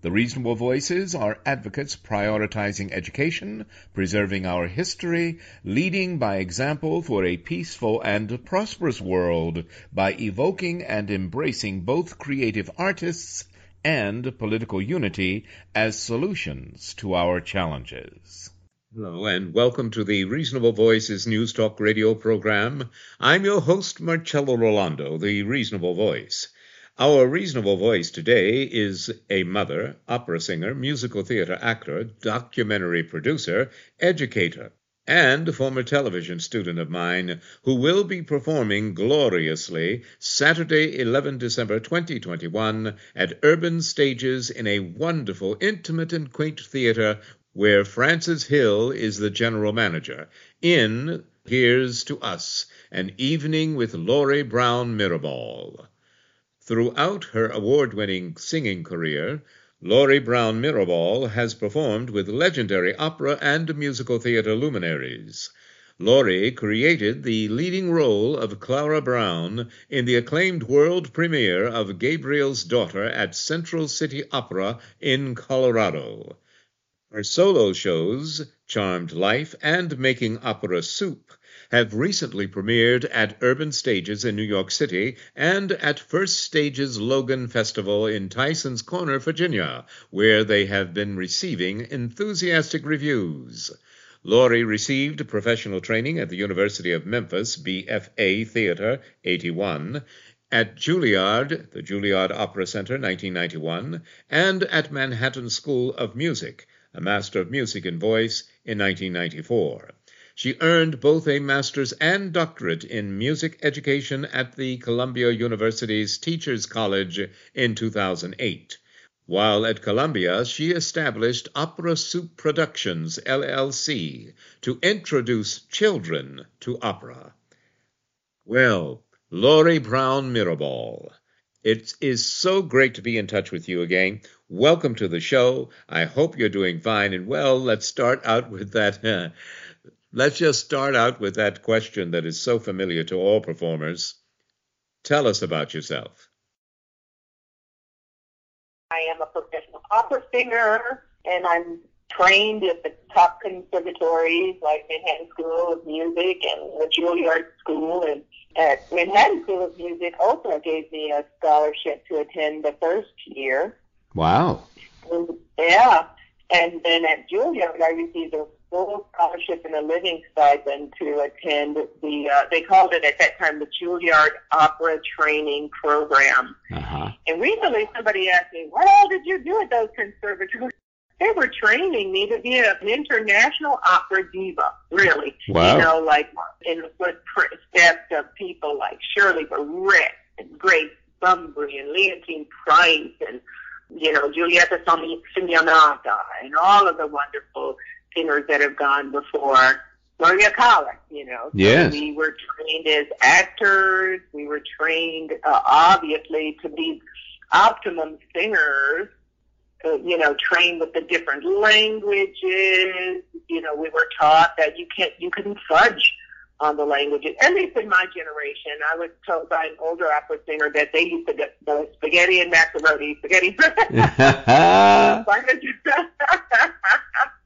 The reasonable voices are advocates prioritizing education, preserving our history, leading by example for a peaceful and prosperous world by evoking and embracing both creative artists and political unity as solutions to our challenges. Hello, and welcome to the Reasonable Voices News Talk radio program. I'm your host, Marcello Rollando, the Reasonable Voice. Our reasonable voice today is a mother, opera singer, musical theater actor, documentary producer, educator, and former television student of mine who will be performing gloriously Saturday, 11 December 2021 at Urban Stages in a wonderful, intimate, and quaint theater where Frances Hill is the general manager. In Here's to Us, an evening with Lori Brown Mirabal. Throughout her award winning singing career, Lori Brown Mirabal has performed with legendary opera and musical theater luminaries. Lori created the leading role of Clara Brown in the acclaimed world premiere of Gabriel's Daughter at Central City Opera in Colorado. Her solo shows, Charmed Life and Making Opera Soup, have recently premiered at Urban Stages in New York City and at First Stages Logan Festival in Tysons Corner, Virginia, where they have been receiving enthusiastic reviews. Lori received professional training at the University of Memphis, BFA Theater, 81, at Juilliard, the Juilliard Opera Center, 1991, and at Manhattan School of Music, a Master of Music in Voice, in 1994. She earned both a master's and doctorate in music education at the Columbia University's Teachers College in 2008. While at Columbia, she established Opera Soup Productions, LLC, to introduce children to opera. Well, Lori Brown Mirabal, it is so great to be in touch with you again. Welcome to the show. I hope you're doing fine and well. Let's start out with that. Let's just start out with that question that is so familiar to all performers. Tell us about yourself. I am a professional opera singer, and I'm trained at the top conservatories like Manhattan School of Music and the Juilliard School. And at Manhattan School of Music, Oprah gave me a scholarship to attend the first year. Wow. And, yeah. And then at Juilliard, I received a full scholarship and a living stipend to attend the, uh, they called it at that time the Juilliard Opera Training Program. Uh-huh. And recently somebody asked me, what all did you do at those conservatories? They were training me to be an international opera diva, really. Wow. You know, like in the footsteps of people like Shirley Verrett and Grace Bumbry and Leontyne Price and, you know, Giulietta Simionato and all of the wonderful singers that have gone before. Maria Callas, you know. Yes. So we were trained as actors. We were trained, uh, obviously, to be optimum singers. Uh, you know, trained with the different languages. You know, we were taught that you can't, you couldn't fudge on the languages. At least in my generation, I was told by an older opera singer that they used to get the spaghetti and macaroni, spaghetti.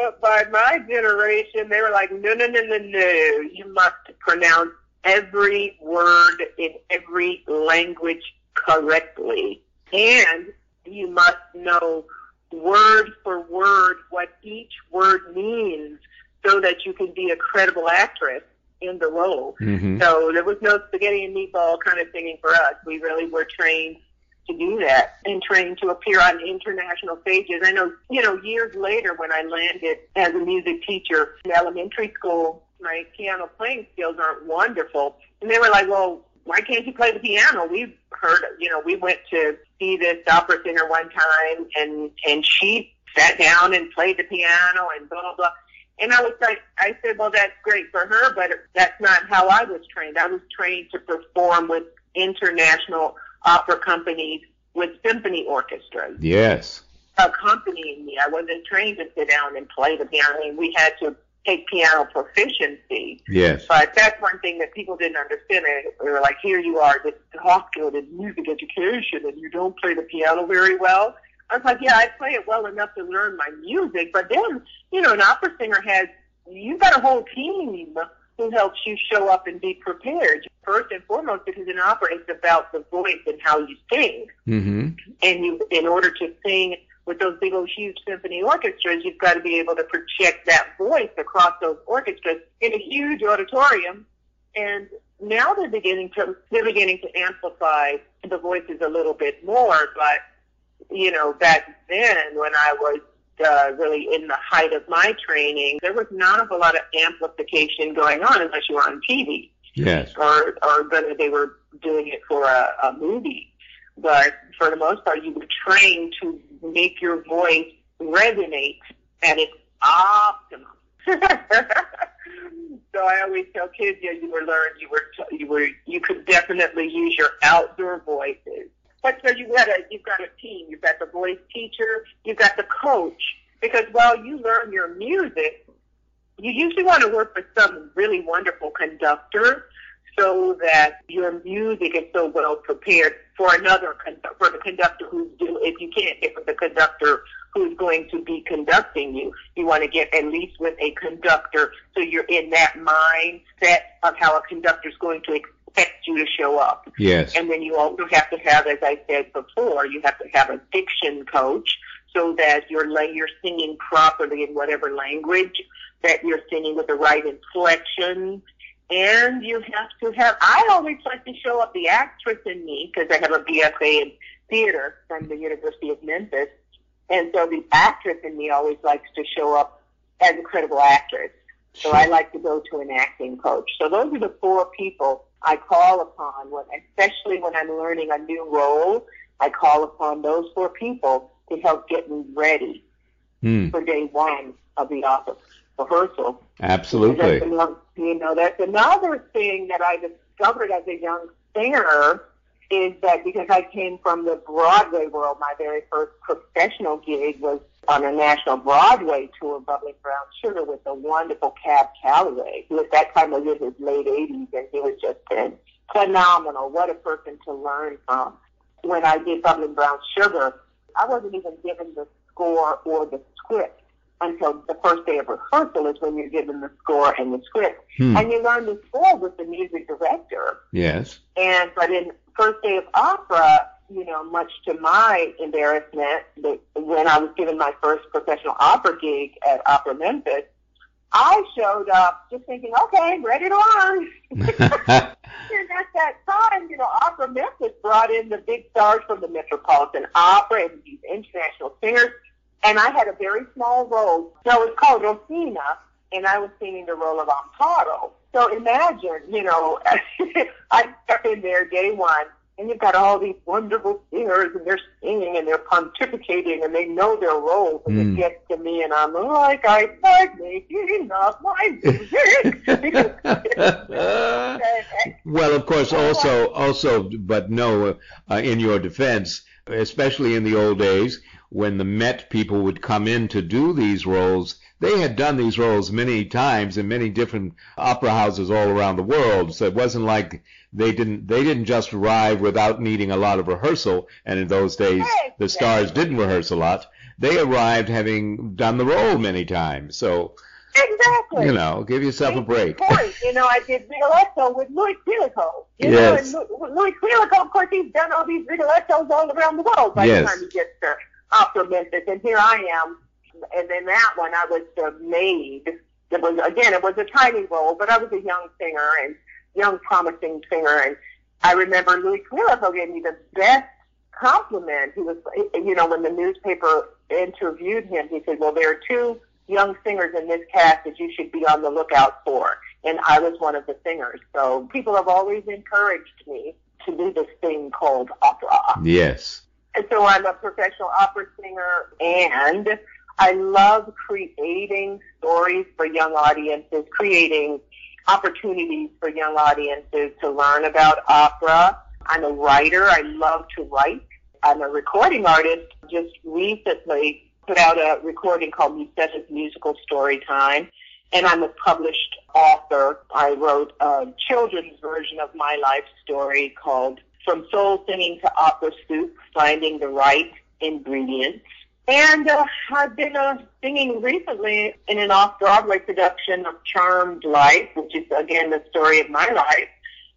But by my generation, they were like, no, no, no, no, no. You must pronounce every word in every language correctly. And you must know word for word what each word means so that you can be a credible actress in the role. Mm-hmm. So there was no spaghetti and meatball kind of singing for us. We really were trained to do that and trained to appear on international stages. I know, you know, years later when I landed as a music teacher in elementary school, my piano playing skills aren't wonderful. And they were like, well, why can't you play the piano? We heard, you know, we went to see this opera singer one time and, and she sat down and played the piano and blah, blah, blah. And I was like, I said, well, that's great for her, but that's not how I was trained. I was trained to perform with international opera companies with symphony orchestras Yes. accompanying me. I wasn't trained to sit down and play the piano. I mean, we had to take piano proficiency. Yes. But that's one thing that people didn't understand. They were like, here you are, this hospital in music education, and you don't play the piano very well. I was like, yeah, I play it well enough to learn my music, but then, you know, an opera singer has, you've got a whole team who helps you show up and be prepared. First and foremost, because in opera, it's about the voice and how you sing. Mm-hmm. And you, in order to sing with those big old huge symphony orchestras, you've got to be able to project that voice across those orchestras in a huge auditorium. And now they're beginning to, they're beginning to amplify the voices a little bit more, but you know, back then when I was uh, really in the height of my training, there was not a lot of amplification going on unless you were on TV Yes. or or whether they were doing it for a, a movie. But for the most part, you were trained to make your voice resonate at its optimum. so I always tell kids, yeah, you were learned, you were, you were, you could definitely use your outdoor voices. But so you got a, you've got a team. You've got the voice teacher. You've got the coach. Because while you learn your music, you usually want to work with some really wonderful conductor so that your music is so well prepared for another for the conductor who's do if you can't get with the conductor who's going to be conducting you you want to get at least with a conductor so you're in that mindset of how a conductor's going to expect you to show up Yes. and then you also have to have, as I said before, you have to have a diction coach so that you're you're singing properly in whatever language that you're singing with the right inflection. And you have to have, I always like to show up the actress in me because I have a BFA in theater from the University of Memphis. And so the actress in me always likes to show up as a credible actress. So I like to go to an acting coach. So those are the four people I call upon, when, especially when I'm learning a new role. I call upon those four people to help get me ready Hmm. for day one of the office rehearsal. Absolutely. Another, you know, that's another thing that I discovered as a young singer is that because I came from the Broadway world, my very first professional gig was on a national Broadway tour, Bubbling Brown Sugar, with the wonderful Cab Calloway, who at that time was in his late 80s, and he was just been phenomenal. What a person to learn from. When I did Bubbling Brown Sugar, I wasn't even given the score or the script until the first day of rehearsal is when you're given the score and the script. Hmm. And you learn the score with the music director. Yes. And but in first day of opera, you know, much to my embarrassment, when I was given my first professional opera gig at Opera Memphis, I showed up just thinking, okay, ready to learn. and at that time, you know, Opera Memphis brought in the big stars from the Metropolitan Opera and these international singers. And I had a very small role. So it was called Rosina, and I was singing the role of Amparo. So imagine, you know, I step in there day one, and you've got all these wonderful singers, and they're singing, and they're pontificating, and they know their roles, and Mm. it gets to me, and I'm like, I like making up my music. well, of course, also, also, but no, uh, in your defense, especially in the old days when the Met people would come in to do these roles, they had done these roles many times in many different opera houses all around the world. So it wasn't like they didn't they didn't just arrive without needing a lot of rehearsal. And in those days, the stars didn't rehearse a lot. they arrived having done the role many times. So Exactly. you know, give yourself a break. Point. You know, I did Rigoletto with Louis Quilico. You Yes. know, and Louis Quilico, of course, he's done all these Rigolettos all around the world by Yes. the time he gets to Opera Memphis. And here I am. And in that one, I was the maid. It was, again, it was a tiny role, but I was a young singer and young promising singer. And I remember Louis Quilico gave me the best compliment. He was, you know, when the newspaper interviewed him, he said, well, there are two young singers in this cast that you should be on the lookout for. And I was one of the singers. So people have always encouraged me to do this thing called opera. Yes. And so I'm a professional opera singer and I love creating stories for young audiences, creating opportunities for young audiences to learn about opera. I'm a writer. I love to write. I'm a recording artist. Just recently put out a recording called Musetta's Musical Story Time. And I'm a published author. I wrote a children's version of my life story called From Soul Singing to Opera Soup, Finding the Right Ingredients. And uh, I've been uh, singing recently in an off-Broadway production of Charmed Life, which is, again, the story of my life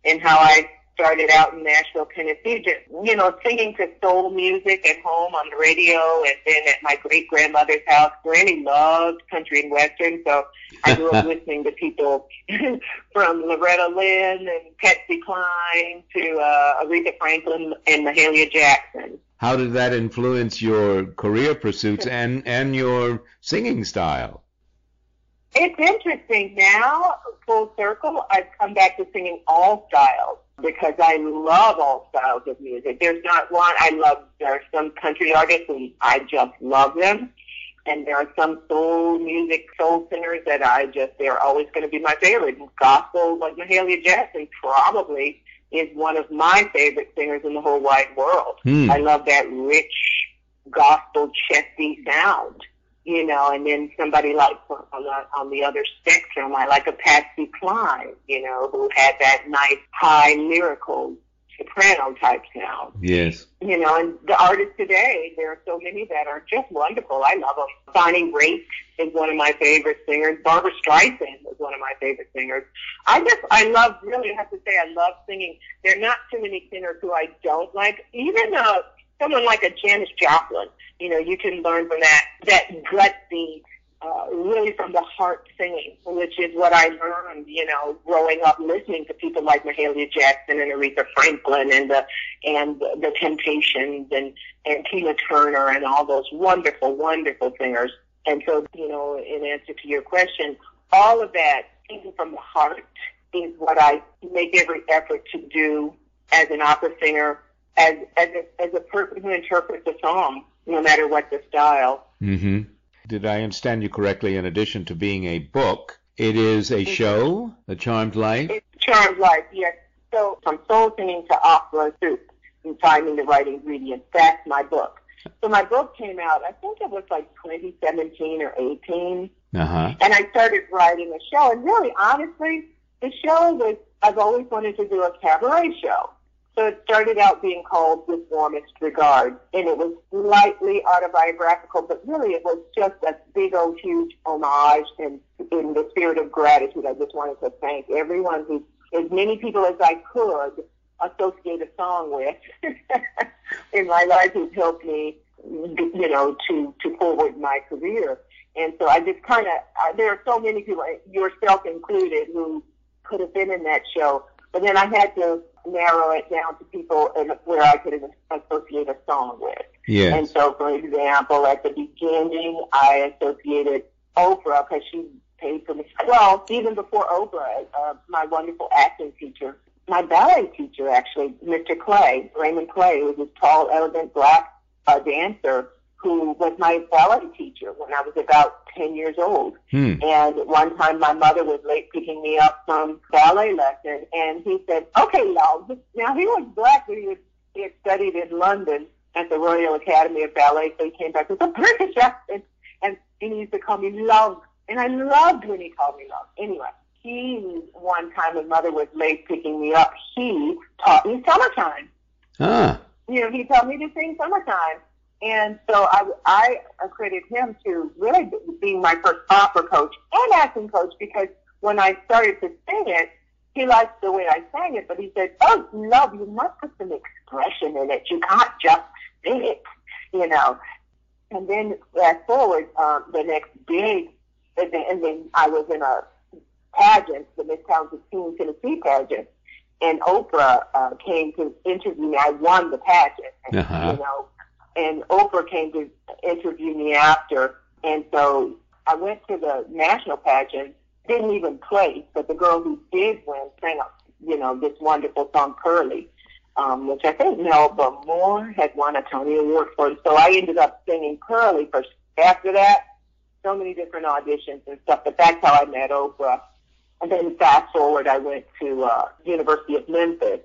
and how I started out in Nashville, Tennessee, just, you know, singing to soul music at home on the radio and then at my great-grandmother's house. Granny loved country and western, so I grew up listening to people from Loretta Lynn and Patsy Cline to uh, Aretha Franklin and Mahalia Jackson. How did that influence your career pursuits and, and your singing style? It's interesting now, full circle, I've come back to singing all styles because I love all styles of music. There's not one, I love, there are some country artists and I just love them. And there are some soul music, soul singers that I just, they're always going to be my favorite. Gospel, like Mahalia Jackson, probably is one of my favorite singers in the whole wide world. Hmm. I love that rich gospel chesty sound, you know, and then somebody like on the, on the other spectrum, I like a Patsy Cline, you know, who had that nice high lyrical soprano type sound. Yes. You know, and the artists today, there are so many that are just wonderful. I love them. Bonnie Raitt is one of my favorite singers. Barbra Streisand is one of my favorite singers. I just, I love, really have to say, I love singing. There are not too many singers who I don't like. Even uh, someone like a Janis Joplin, you know, you can learn from that, that gutsy, uh, really from the heart singing, which is what I learned, you know, growing up listening to people like Mahalia Jackson and Aretha Franklin and the and the, Temptations and and Tina Turner and all those wonderful, wonderful singers. And so, you know, in answer to your question, all of that singing from the heart is what I make every effort to do as an opera singer, as as a, as a person who interprets a song, no matter what the style. Mm-hmm. Did I understand you correctly? In addition to being a book, it is a show, The Charmed Life? It's Charmed Life, yes. So from soul singing to opera soup and finding the right ingredients. That's my book. So my book came out, I think it was like 2017 or 18. Uh-huh. And I started writing a show. And really, honestly, the show was, I've always wanted to do a cabaret show. So it started out being called With Warmest Regard. And it was slightly autobiographical, but really it was just a big old huge homage. And in the spirit of gratitude, I just wanted to thank everyone who, as many people as I could, associate a song with in my life who've helped me, you know, to, to forward my career. And so I just kind of, there are so many people, yourself included, who could have been in that show. But then I had to narrow it down to people in, where I could associate a song with. Yes. And so, for example, at the beginning, I associated Oprah because she paid for me. Well, even before Oprah, uh, my wonderful acting teacher, my ballet teacher, actually, Mr. Clay, Raymond Clay, who was this tall, elegant black uh, dancer who was my ballet teacher when I was about 10 years old. Hmm. And one time my mother was late picking me up from ballet lesson and he said, okay, love. Now he was black, but he, was, he had studied in London at the Royal Academy of Ballet, so he came back with a British accent and, and he used to call me love. And I loved when he called me love. Anyway, he, one time my mother was late picking me up, he taught me summertime Ah. you know, he taught me to sing summertime. And so I, I accredit him to really being my first opera coach and acting coach because when I started to sing it, he liked the way I sang it, but he said, "Oh, love, you must put some expression in it. You can't just sing it, you know." And then fast forward, um, the next big, and then, and then I was in a pageant, the Miss Talented Teen Tennessee pageant, and Oprah uh, came to interview me. I won the pageant, and, Uh-huh. you know, and Oprah came to interview me after, and so I went to the national pageant. Didn't even place, but the girl who did win sang, you know, this wonderful song "Purlie," um, which I think Melba Moore had won a Tony Award for. So I ended up singing "Purlie" first. After that, so many different auditions and stuff. But that's how I met Oprah. And then fast forward, I went to uh, University of Memphis,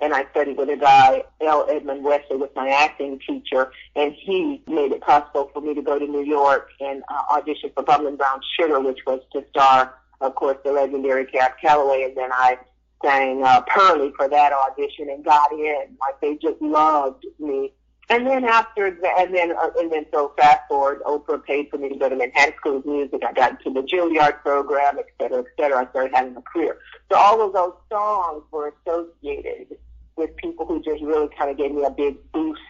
and I studied with a guy, L. Edmund Wesley, was my acting teacher, and he made it possible for me to go to New York and uh, audition for Bubbling Brown Sugar, which was to star, of course, the legendary Cab Calloway, and then I sang uh, Purlie for that audition and got in. Like they just loved me. And then after that, and then uh, and then so fast forward, Oprah paid for me to go to Manhattan School of Music. I got into the Juilliard program, et cetera, et cetera. I started having a career. So all of those songs were associated with people who just really kind of gave me a big boost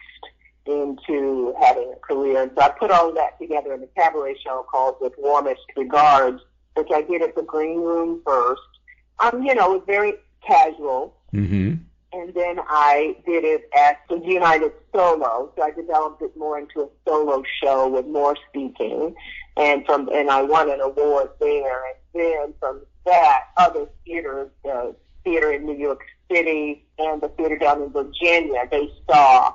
into having a career. And so I put all of that together in a cabaret show called With Warmest Regards, which I did at the Green Room first. Um, you know, it was very casual Mm-hmm. And then I did it at the United Solo. So I developed it more into a solo show with more speaking, and from and I won an award there. And then from that, other theaters, the theater in New York City and the theater down in Virginia, they saw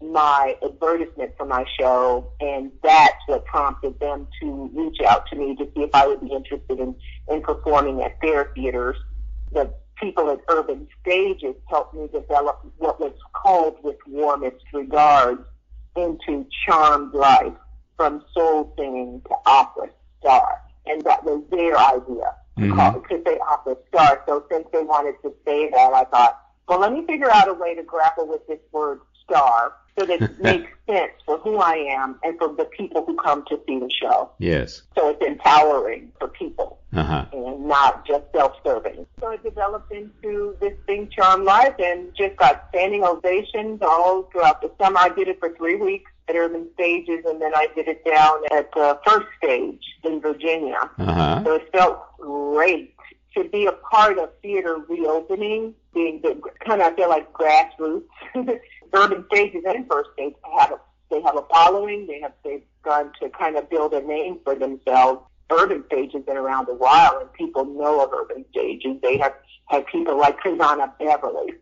my advertisement for my show, and that's what prompted them to reach out to me to see if I would be interested in in performing at their theaters. The people at Urban Stages helped me develop what was called with warmest regards into charmed life from soul singing to opera star. And that was their idea Mhm. call to say opera star. So since they wanted to say that, I thought, well, let me figure out a way to grapple with this word star so that it makes sense for who I am and for the people who come to see the show. Yes. So it's empowering for people Uh-huh. and not just self-serving. So it developed into this thing, Charm Life, and just got standing ovations all throughout the summer. I did it for three weeks at Urban Stages, and then I did it down at the first stage in Virginia. Uh-huh. So it felt great to be a part of theater reopening, being the kind of I feel like grassroots. Urban Stages and First Stage have a they have a following. They have they've gone to kind of build a name for themselves. Urban Stage has been around a while, and people know of Urban Stages. They have had people like Trazana Beverley.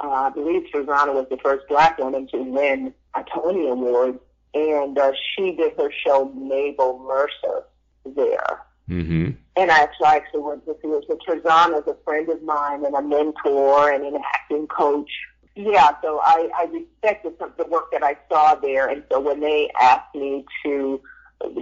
Uh, I believe Trazana was the first black woman to win a Tony Award, and uh, she did her show Mabel Mercer there. Mm-hmm. And I actually, I actually went to see her. So Trazana is a friend of mine and a mentor and an acting coach. Yeah, so I, I respected some the work that I saw there. And so when they asked me to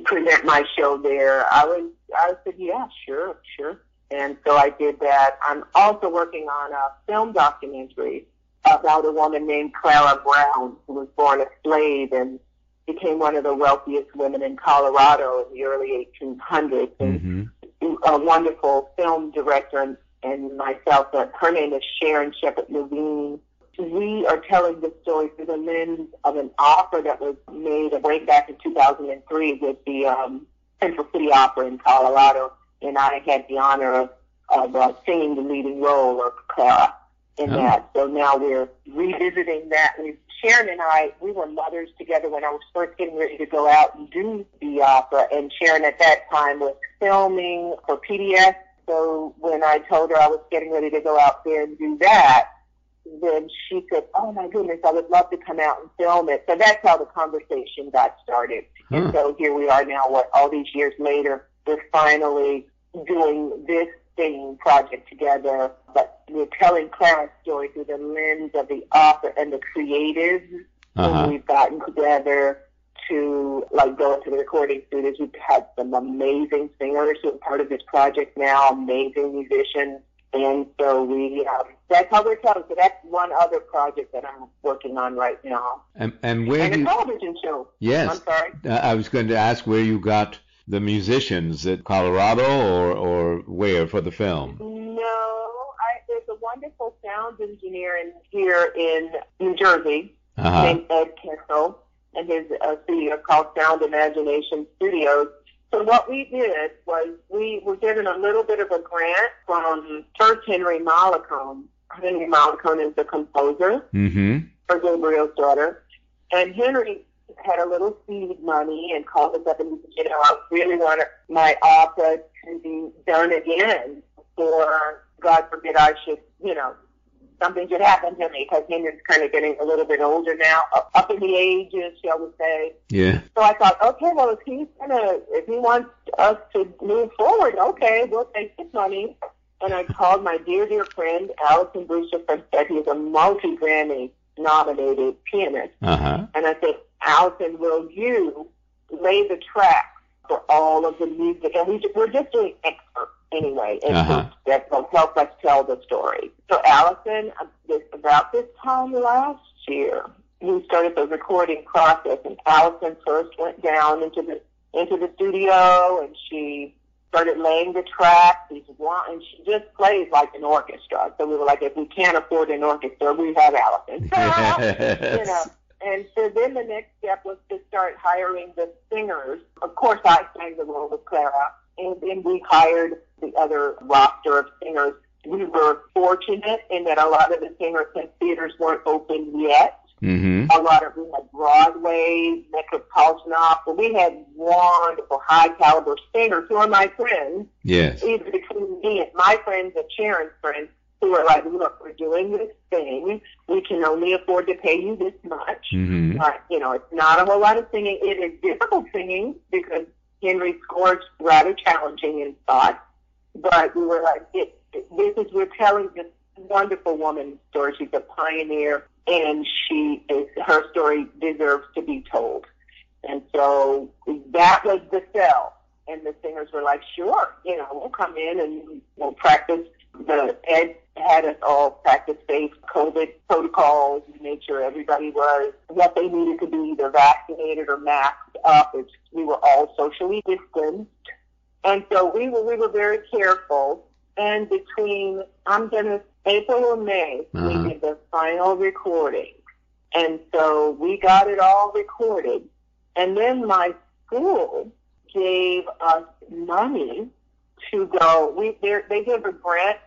present my show there, I was, I said, yeah, sure, sure. And so I did that. I'm also working on a film documentary about a woman named Clara Brown who was born a slave and became one of the wealthiest women in Colorado in the early 1800s. And Mm-hmm. a wonderful film director and, and myself. But her name is Sharon Shepard Levine. We are telling the story through the lens of an opera that was made way back in 2003 with the um, Central City Opera in Colorado, and I had the honor of, of uh, singing the leading role of Clara in Oh. that. So now we're revisiting that. We, Sharon and I, we were mothers together when I was first getting ready to go out and do the opera, and Sharon at that time was filming for PBS. So when I told her I was getting ready to go out there and do that, then she said, "Oh my goodness, I would love to come out and film it." So that's how the conversation got started. Huh. And so here we are now. What all these years later, we're finally doing this singing project together. But we're telling Clara's story through the lens of the author and the creatives. Uh-huh. And we've gotten together to like go into the recording studios. We've had some amazing singers who are part of this project now, amazing musicians. And so we, um, that's how we're telling. So that's one other project that I'm working on right now. And, and where and a you, television show. yes, I'm sorry. Uh, I was going to ask where you got the musicians at Colorado or, or where for the film? No, I, there's a wonderful sound engineer in, here in New Jersey Uh-huh. named Ed Kessel, and his uh, studio called Sound Imagination Studios. So what we did was we were given a little bit of a grant from First Henry Mollicone. Henry Mollicone is the composer Mm-hmm. for Gabriel's daughter. And Henry had a little seed money and called us up and said, you know, I really want my opera to be done again or God forbid I should, you know, something should happen to me because Henry's kind of getting a little bit older now, up- in the ages, shall we say. Yeah. So I thought, okay, well, if he's gonna, if he wants us to move forward, okay, we'll take his money. And I called my dear, dear friend, Allison Brewster from said he's a multi-Grammy nominated pianist. Uh-huh. And I said, Allison, will you lay the track for all of the music? And we, we're just doing excerpts anyway, and Uh-huh. that will help us tell the story. So Allison, this, about this time last year, we started the recording process, and Allison first went down into the into the studio, and she started laying the tracks. These and she just plays like an orchestra. So we were like, if we can't afford an orchestra, we have Allison. you know. And so then the next step was to start hiring the singers. Of course, I sang the role with Clara, and then we hired the other roster of singers. We were fortunate in that a lot of the singers and theaters weren't open yet. Mm-hmm. A lot of we had Broadway, Metropolitan Opera. We had wonderful, high caliber singers who are my friends Yes. either between me and my friends and Sharon's friends who are like, look, we're doing this thing. We can only afford to pay you this much. Mm-hmm. But, you know, it's not a whole lot of singing. It is difficult singing because Henry's score is rather challenging in thought. But we were like, it, it, this is, we're telling this wonderful woman's story. She's a pioneer and she is, her story deserves to be told. And so that was the sell. And the singers were like, sure, you know, we'll come in and we'll practice. The Ed had us all practice safe COVID protocols, made sure everybody was what they needed to be, either vaccinated or masked up. It's, we were all socially distanced. And so we were, we were very careful. And between, I'm going to, April or May, Uh-huh. we did the final recording. And so we got it all recorded. And then my school gave us money to go. We they give a grant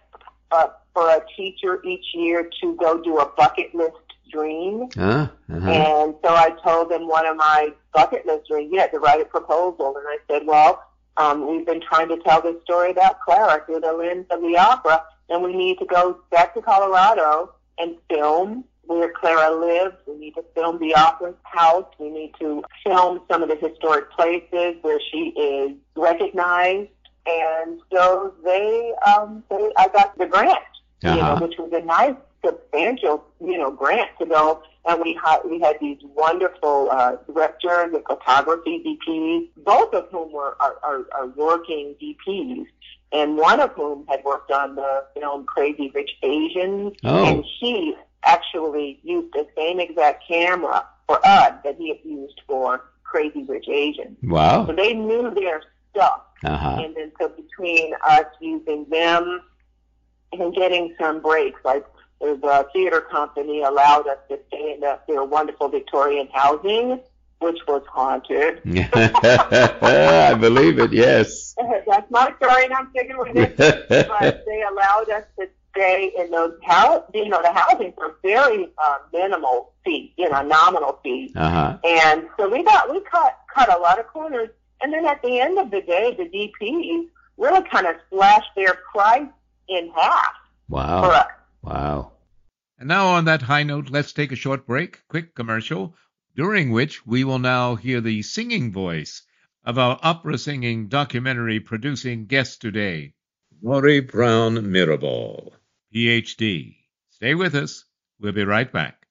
uh, for a teacher each year to go do a bucket list dream. Uh, uh-huh. And so I told them one of my bucket list dreams. You had to write a proposal, and I said, well. Um, we've been trying to tell this story about Clara through the lens of the opera, and we need to go back to Colorado and film where Clara lives. We need to film the opera house. We need to film some of the historic places where she is recognized. And so they, um, they I got the grant, you know, Uh-huh. which was a nice, substantial, you know, grant to go. And we had we had these wonderful uh, directors and photography DPs, both of whom were are, are, are working DPs, and one of whom had worked on the film Crazy Rich Asians, Oh. and he actually used the same exact camera for us that he had used for Crazy Rich Asians. Wow. So they knew their stuff. Uh-huh. And then so between us using them and getting some breaks, like the theater company allowed us to stay in the, their wonderful Victorian housing, which was haunted. I believe it, yes. That's my story, and I'm sticking with it. but they allowed us to stay in those house, you know, the housing for very uh, minimal fee, you know, nominal fee. uh-huh. And so we got we cut cut a lot of corners, and then at the end of the day, the DPs really kind of slashed their price in half for Wow. us. Wow. And now, on that high note, let's take a short break, quick commercial, during which we will now hear the singing voice of our opera singing documentary producing guest today, Lori Brown Mirabal. PhD. Stay with us. We'll be right back.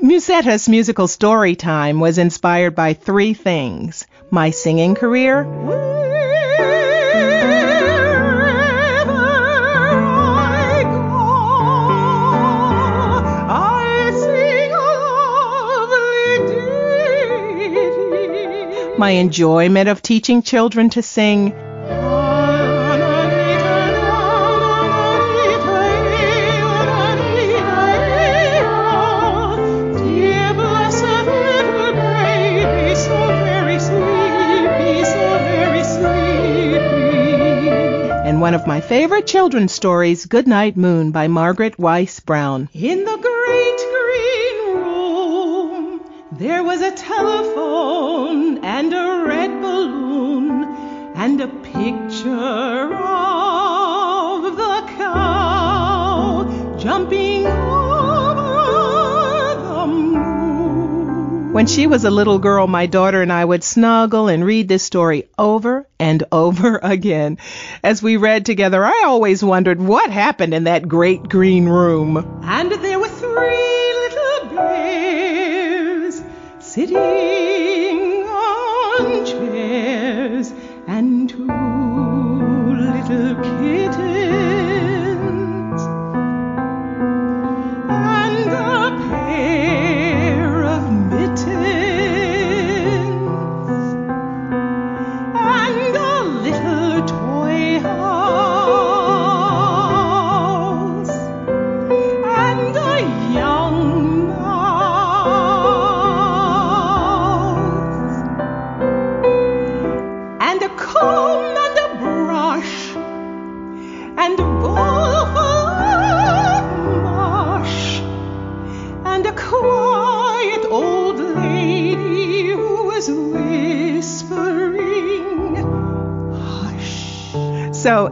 Musetta's musical story time was inspired by three things my singing career, my enjoyment of teaching children to sing. And one of my favorite children's stories, Goodnight Moon by Margaret Wise Brown. In the there was a telephone and a red balloon and a picture of the cow jumping over the moon. When she was a little girl, my daughter and I would snuggle and read this story over and over again. As we read together, I always wondered what happened in that great green room. And there sitting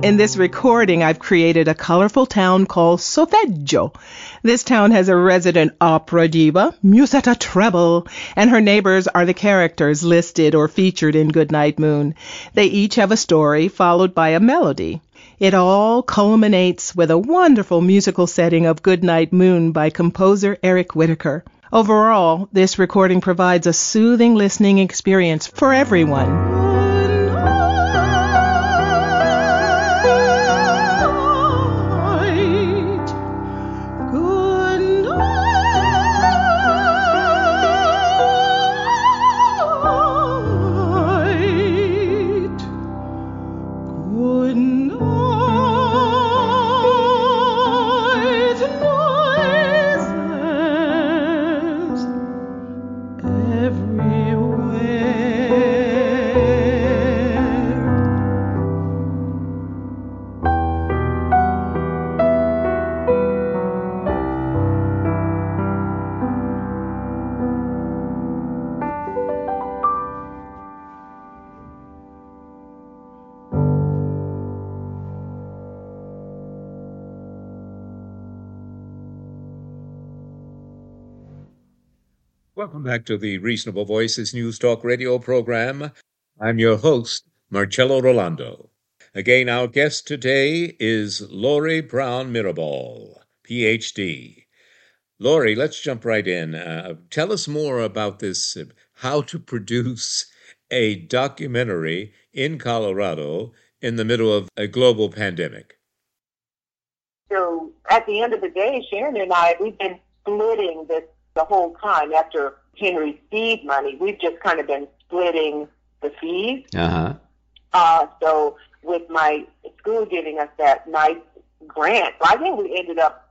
in this recording, I've created a colorful town called Sofeggio. This town has a resident opera diva, Musetta Treble, and her neighbors are the characters listed or featured in Goodnight Moon. They each have a story followed by a melody. It all culminates with a wonderful musical setting of Goodnight Moon by composer Eric Whitacre. Overall, this recording provides a soothing listening experience for everyone. Welcome back to the Reasonable Voices News Talk radio program. I'm your host, Marcello Rollando. Again, our guest today is Lori Brown Mirabal, PhD. Lori, let's jump right in. Uh, tell us more about this uh, how to produce a documentary in Colorado in the middle of a global pandemic. So at the end of the day, Sharon and I, we've been splitting this the whole time after Henry's seed money. We've just kind of been splitting the fees. Uh-huh. Uh, so with my school giving us that nice grant, I think we ended up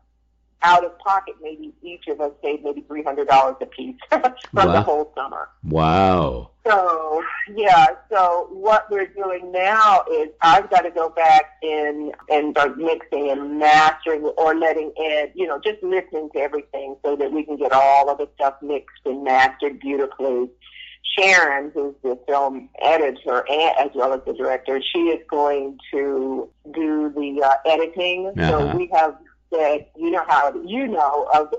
out of pocket, maybe each of us saved maybe three hundred dollars a piece from Wow. the whole summer. Wow. So yeah, so what we're doing now is I've got to go back in and start mixing and mastering or letting Ed, you know, just listening to everything so that we can get all of the stuff mixed and mastered beautifully. Sharon, who's the film editor and as well as the director, she is going to do the uh, editing. Uh-huh. So we have said, you know how you know of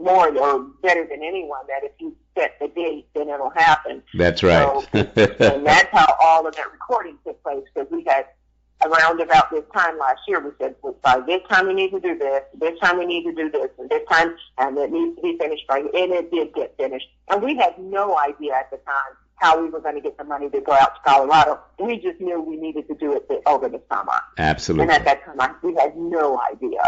more or better than anyone that if you set the date, then it'll happen. That's right. and that's how all of that recording took place because we had around about this time last year we said well, by this time we need to do this, this time we need to do this, and this time and it needs to be finished by and it did get finished. And we had no idea at the time how we were going to get the money to go out to Colorado. We just knew we needed to do it over the summer. Absolutely. And at that time I, we had no idea.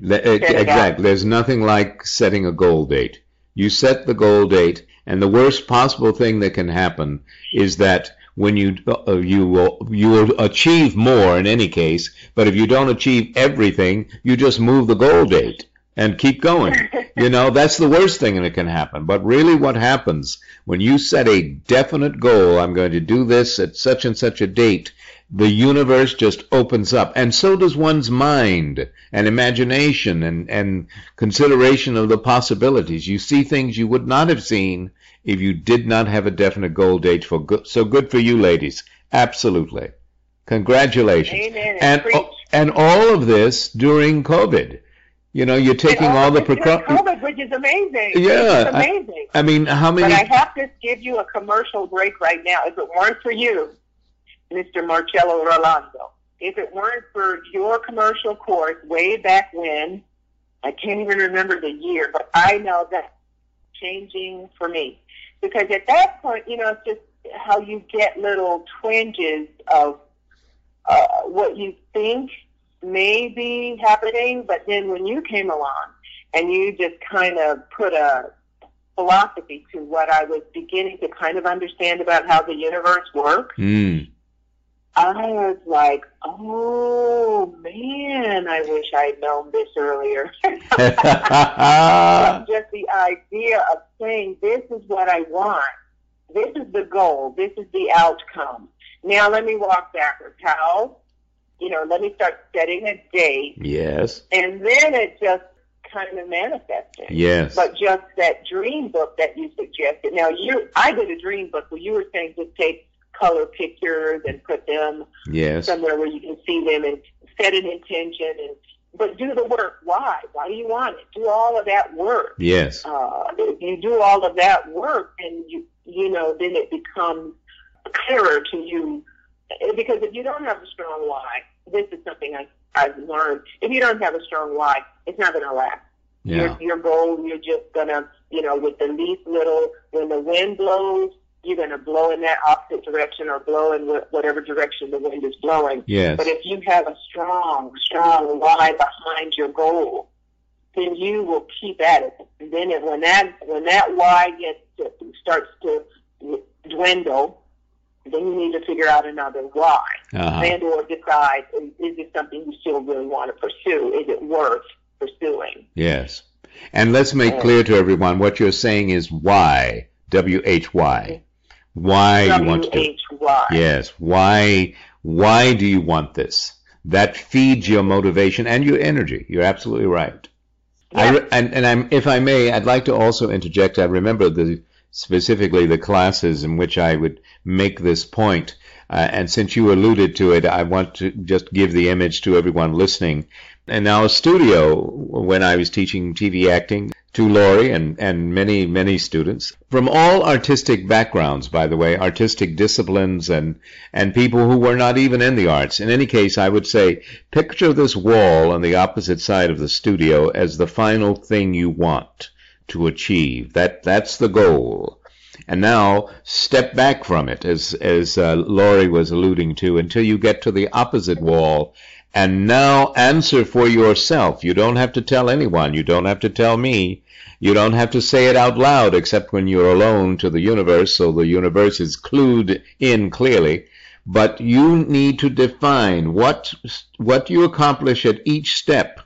Le- e- exactly. There's nothing like setting a goal date You set the goal date, and the worst possible thing that can happen is that when you uh, you will you will achieve more in any case, but if you don't achieve everything, you just move the goal date and keep going. you know, that's the worst thing that can happen. But really what happens when you set a definite goal, I'm going to do this at such and such a date, the universe just opens up. And so does one's mind and imagination and, and consideration of the possibilities. You see things you would not have seen if you did not have a definite goal date for good. So good for you ladies. Absolutely. Congratulations. Amen. And, and all of this during COVID. You know, you're taking all, all the precautions. Which is amazing. Yeah, It's amazing. I mean, how But many? I have to give you a commercial break right now. If it weren't for you, Mr. Marcello Rollando, if it weren't for your commercial course way back when, I can't even remember the year, but I know that changing for me. Because at that point, you know, it's just how you get little twinges of uh, what you think may be happening, but then when you came along and you just kind of put a philosophy to what I was beginning to kind of understand about how the universe works, Mm. I was like, oh man, I wish I'd known this earlier. Just the idea of saying, this is what I want. This is the goal. This is the outcome. Now let me walk backwards. How? You know, let me start setting a date yes. and then it just kind of manifested. Yes. But just that dream book that you suggested. Now you, I did a dream book where you were saying just take color pictures and put them Yes. somewhere where you can see them and set an intention and but do the work. Why? Why do you want it? Do all of that work. Yes. Uh, you do all of that work, and you you know, then it becomes clearer to you. Because if you don't have a strong why, this is something I I've learned. If you don't have a strong why, it's not going to last. Yeah. Your your goal, you're just gonna, you know, with the least little, when the wind blows, you're gonna blow in that opposite direction or blow in wh- whatever direction the wind is blowing. Yes. But if you have a strong, strong why behind your goal, then you will keep at it. And then it, when that when that why gets to, starts to dwindle, then you need to figure out another why, Uh-huh. and or decide is, is this something you still really want to pursue? Is it worth pursuing? Yes. And let's make clear to everyone what you're saying is why. W H Y. Why you want to do Yes. Why why do you want this? That feeds your motivation and your energy. You're absolutely right. I re- and and I'm, if I may, I'd like to also interject. I remember the specifically the classes in which I would make this point. Uh, and since you alluded to it, I want to just give the image to everyone listening. In our studio, when I was teaching TV acting to Lori and, and many, many students from all artistic backgrounds, by the way, artistic disciplines and, and people who were not even in the arts. In any case, I would say picture this wall on the opposite side of the studio as the final thing you want to achieve. That, that's the goal. And now step back from it, as as uh, Lori was alluding to, until you get to the opposite wall. And now answer for yourself. You don't have to tell anyone. You don't have to tell me. You don't have to say it out loud, except when you're alone to the universe, so the universe is clued in clearly. But you need to define what what you accomplish at each step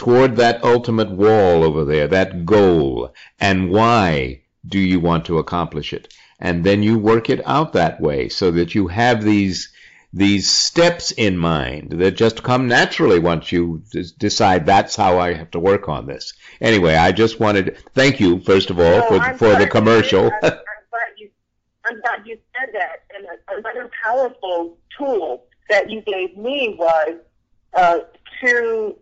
toward that ultimate wall over there, that goal, and why do you want to accomplish it? And then you work it out that way so that you have these these steps in mind that just come naturally once you decide that's how I have to work on this. Anyway, I just wanted to thank you first of all No, for I'm for the commercial. I'm, I'm glad you, I'm glad you said that. And a- another powerful tool that you gave me was uh, to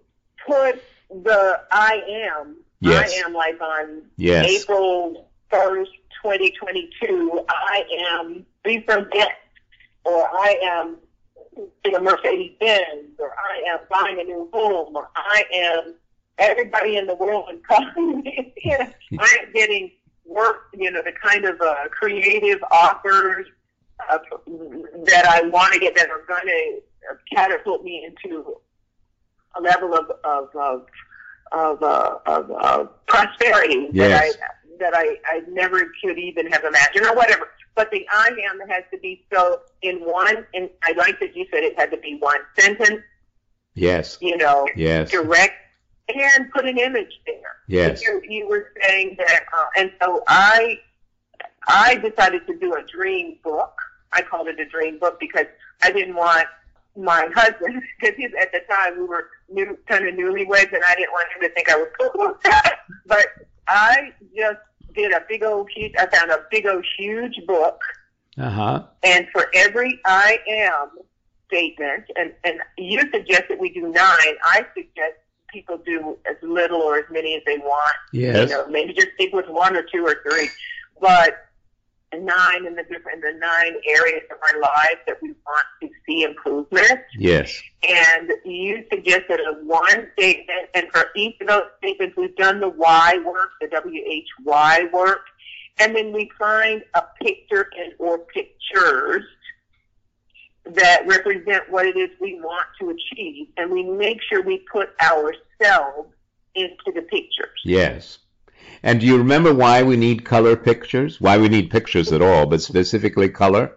put the I am. Yes. I am like on Yes. April 1st, 2022. I am be from or I am in a Mercedes Benz, or I am buying a new home, or I am everybody in the world is calling me. you I'm getting work, you know, the kind of uh, creative offers uh, that I want to get that are going to catapult me into a level of of of of, uh, of, prosperity Yes. that I that I, I never could even have imagined or whatever. But the I am has to be so in one, and I like that you said it had to be one sentence, Yes. you know, Yes. direct, and put an image there. Yes. You, you were saying that, uh, and so I, I decided to do a dream book. I called it a dream book because I didn't want my husband, because at the time we were new, kind of newlyweds, and I didn't want him to think I was cool. but I just did a big old huge. I found a big old huge book, Uh huh. and for every I am statement, and and you suggested we do nine. I suggest people do as little or as many as they want. Yes. You know, maybe just stick with one or two or three, but nine in the different in the nine areas of our lives that we want to see improvement. Yes. And you suggested a one statement, and for each of those statements, we've done the why work, the W H Y work, and then we find a picture and or pictures that represent what it is we want to achieve, and we make sure we put ourselves into the pictures. Yes. And do you remember why we need color pictures? Why we need pictures at all, but specifically color?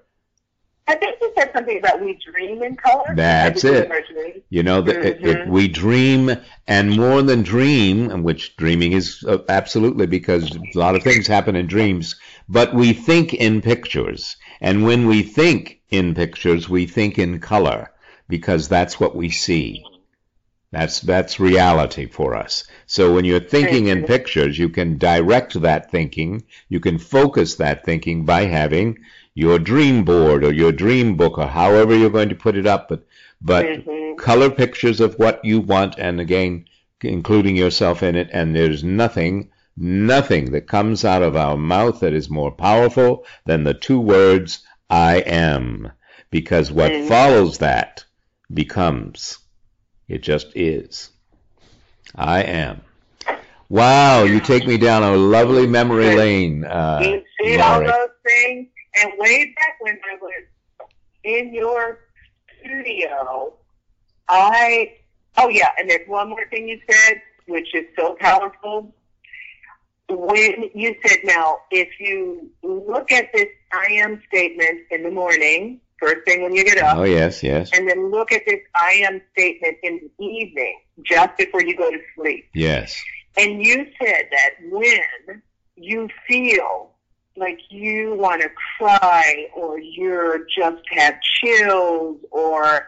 I think you said something about we dream in color. That's it. we were dreaming. You know, the, Mhm. we dream, and more than dream, and which dreaming is uh, absolutely because a lot of things happen in dreams, but we think in pictures. And when we think in pictures, we think in color because that's what we see. That's that's reality for us. So when you're thinking in pictures, you can direct that thinking, you can focus that thinking by having your dream board or your dream book or however you're going to put it up, but but Mhm. color pictures of what you want and again including yourself in it and there's nothing nothing that comes out of our mouth that is more powerful than the two words I am because what Mhm. follows that becomes it just is I am wow you take me down a lovely memory lane uh, You see all those things? And way back when I was in your studio, I, oh yeah, and there's one more thing you said, which is so powerful. When you said, now, if you look at this I am statement in the morning, first thing when you get up, oh yes yes and then look at this I am statement in the evening, just before you go to sleep. yes And you said that when you feel like you want to cry or you're just have chills or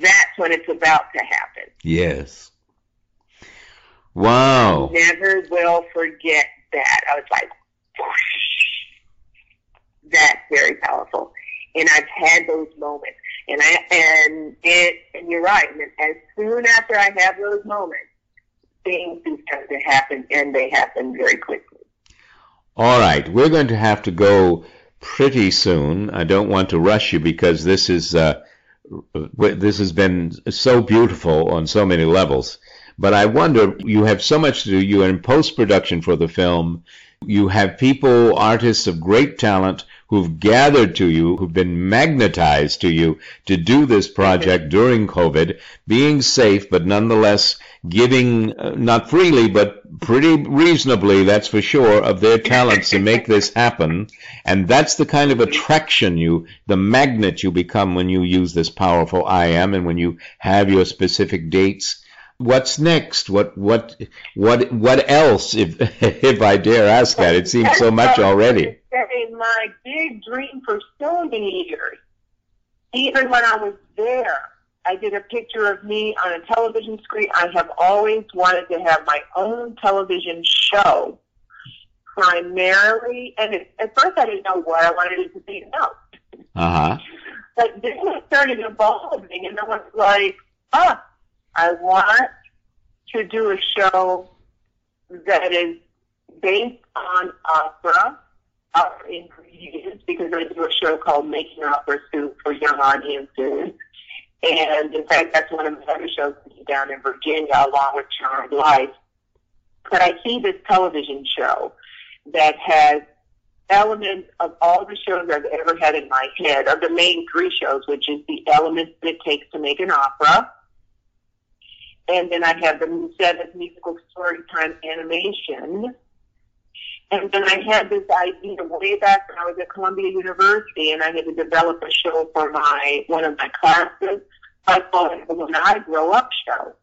that's when it's about to happen. yes wow Never will forget that. I was like, whoosh. That's very powerful. And I've had those moments. And I and it and you're right. And as soon after I have those moments, things do start to happen and they happen very quickly. All right, we're going to have to go pretty soon. I don't want to rush you because this is uh, this has been so beautiful on so many levels. But I wonder, you have so much to do. You're in post production for the film. You have people, artists of great talent, who've gathered to you, who've been magnetized to you to do this project during COVID, being safe, but nonetheless giving, uh, not freely, but pretty reasonably, that's for sure, of their talents to make this happen. And that's the kind of attraction you, the magnet you become when you use this powerful I am and when you have your specific dates. What's next? What what what what else? If if I dare ask that, it seems so much already. Say my big dream for so many years. Even when I was there, I did a picture of me on a television screen. I have always wanted to have my own television show, primarily. And it, at first, I didn't know what I wanted it to be. No, Uh huh. but then it started evolving, and I was like, ah, I want to do a show that is based on opera, opera ingredients, because I do a show called Making Opera Soup for young audiences. And in fact, that's one of my other shows down in Virginia, along with Charmed Life. But I see this television show that has elements of all the shows I've ever had in my head, of the main three shows, which is the elements that it takes to make an opera. And then I have the seventh musical story time animation. And then I had this idea way back when I was at Columbia University, and I had to develop a show for my one of my classes. I called it the When I Grow Up show.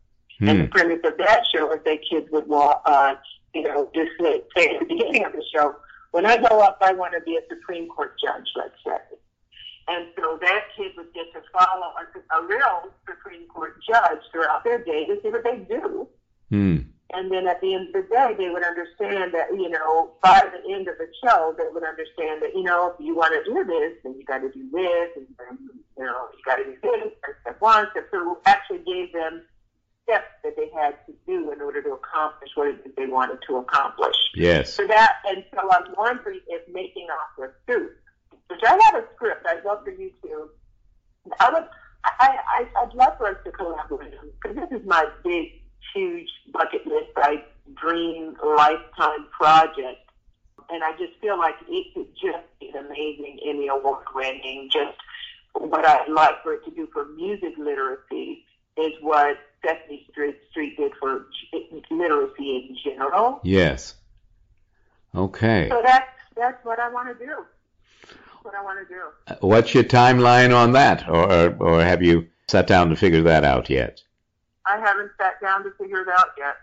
And the premise of that show is that kids would walk, uh, you know, just say say at the beginning of the show, when I grow up, I want to be a Supreme Court judge, let's say. And so that kid would get to follow a, a real Supreme Court judge throughout their day to see what they do. Hmm. And then at the end of the day, they would understand that, you know, by the end of the show, they would understand that, you know, if you want to do this, then you got to do this, and then, you know, you got to do this, step one, step two, actually gave them steps that they had to do in order to accomplish what it is they wanted to accomplish. Yes. So that, and so I'm wondering if making opera soup, which I have a script, I'd love for you to, I would, I, I, I'd love for us to collaborate because this is my big, huge bucket list, like dream lifetime project. And I just feel like it could just be an amazing Emmy award winning, just what I'd like for it to do for music literacy is what Sesame Street, Street did for literacy in general. Yes. Okay. So that's that's what I want to do. What I want to do. What's your timeline on that, or, or or have you sat down to figure that out yet? I haven't sat down to figure it out yet.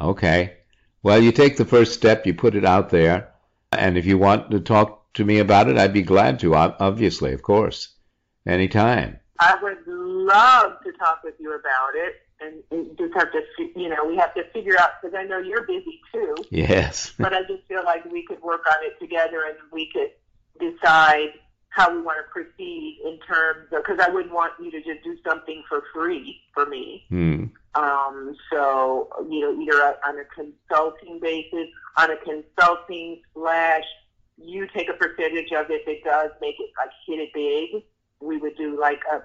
Okay. Well, you take the first step, you put it out there, and if you want to talk to me about it, I'd be glad to. ob- Obviously, of course, anytime. I would love to talk with you about it, and just have to, you know, we have to figure out because I know you're busy too. Yes. but I just feel like we could work on it together, and we could decide how we want to proceed in terms of because I wouldn't want you to just do something for free for me. Hmm. Um, so you know, either on a consulting basis, on a consulting slash, you take a percentage of it It does make it like hit it big. We would do like a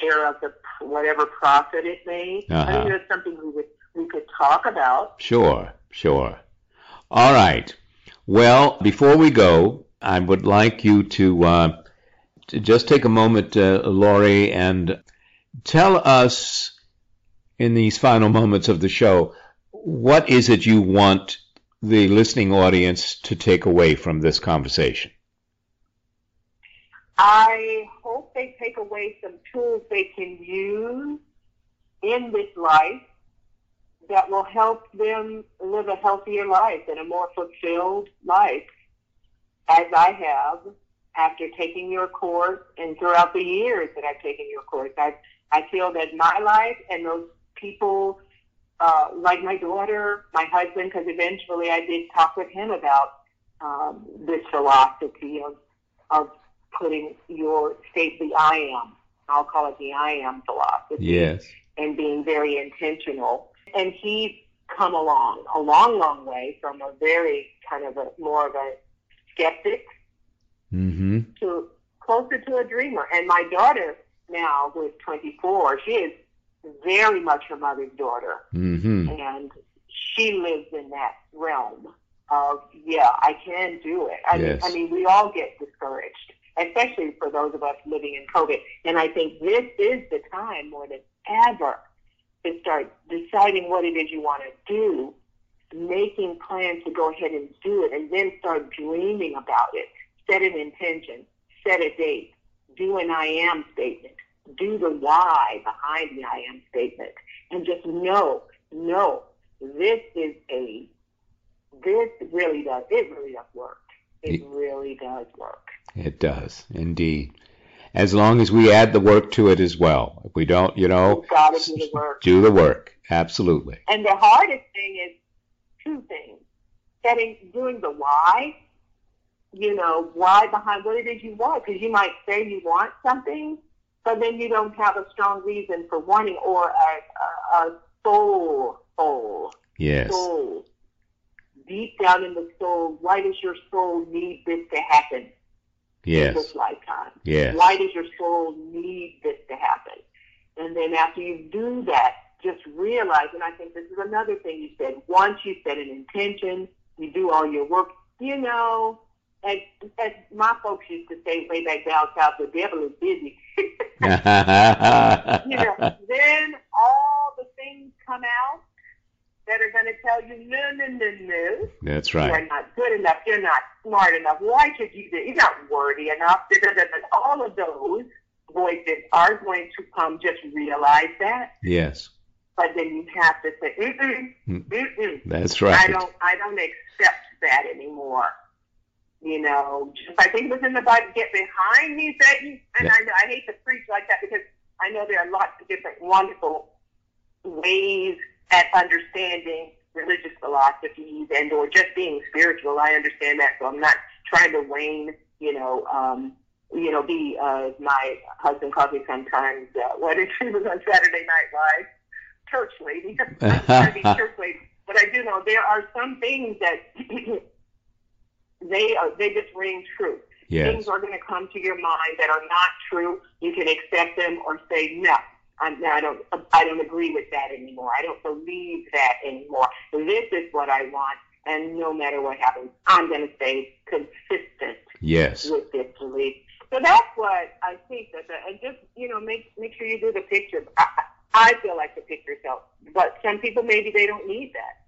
share of the whatever profit it made. I Uh-huh. think that's something we would we could talk about. Sure, sure. All right. Well, before we go, I would like you to, uh, to just take a moment, uh, Lori, and tell us in these final moments of the show what is it you want the listening audience to take away from this conversation? I hope they take away some tools they can use in this life that will help them live a healthier life and a more fulfilled life, as I have after taking your course and throughout the years that I've taken your course. I I feel that my life and those people, uh, like my daughter, my husband, because eventually I did talk with him about um, this philosophy of of putting your state the I am. I'll call it the I am philosophy Yes. and being very intentional. And he's come along a long, long way from a very kind of a more of a skeptic Mm-hmm. to closer to a dreamer. And my daughter now, who is 24, she is very much her mother's daughter. Mm-hmm. And she lives in that realm of, yeah, I can do it. I, Yes. mean, I mean, we all get discouraged, especially for those of us living in COVID. And I think this is the time more than ever to start deciding what it is you want to do, making plans to go ahead and do it, and then start dreaming about it. Set an intention, set a date, do an I am statement, do the why behind the I am statement, and just know, know this is a, this really does, it really does work. It really does work. It does, indeed. As long as we add the work to it as well. If we don't, you know, You've got to do the do the work. Absolutely. And the hardest thing is two things. Setting, doing the why, you know, why behind what it is you want. Because you might say you want something, but then you don't have a strong reason for wanting or a, a, a soul hole. Yes. Soul. Deep down in the soul, why does your soul need this to happen in Yes. this lifetime? Yes. Why does your soul need this to happen? And then after you do that, just realize, and I think this is another thing you said, once you set an intention, you do all your work, you know, as, as my folks used to say way back down south, the devil is busy. Um, you know, then all the things come out that are going to tell you, no, no, no, no. That's right. You're not good enough. You're not smart enough. Why should you do? You're not worthy enough. All of those voices are going to come. Just realize that. Yes. But then you have to say, mm-mm, Mm. mm-mm. That's right. I don't, I don't accept that anymore. You know, just, I think it was in the Bible, get behind me, Satan. And Yeah. I, know- I hate to preach like that because I know there are lots of different wonderful ways at understanding religious philosophies and or just being spiritual. I understand that, so I'm not trying to wane, you know, um, you know, be uh, my husband calls me sometimes. Uh, what is she was on Saturday Night Live? Church lady. I'm be church lady, but I do know there are some things that they are they just ring true. Yes. Things are going to come to your mind that are not true. You can accept them or say no. I'm, I don't. I don't agree with that anymore. I don't believe that anymore. This is what I want, and no matter what happens, I'm going to stay consistent Yes. with this belief. So that's what I think that, the, and just you know, make make sure you do the picture. I, I feel like the picture helps, but some people maybe they don't need that.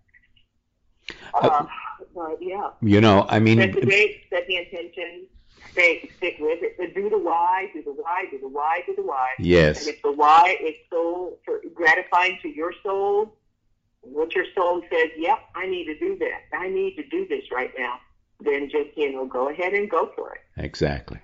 Uh, but yeah, You know, I mean, set the date, set the intention, stay stick with it. But do the why, do the why, do the why, do the why. Yes. And if the why is so gratifying to your soul, what your soul says, yep, I need to do that. I need to do this right now. Then just you know, go ahead and go for it. Exactly.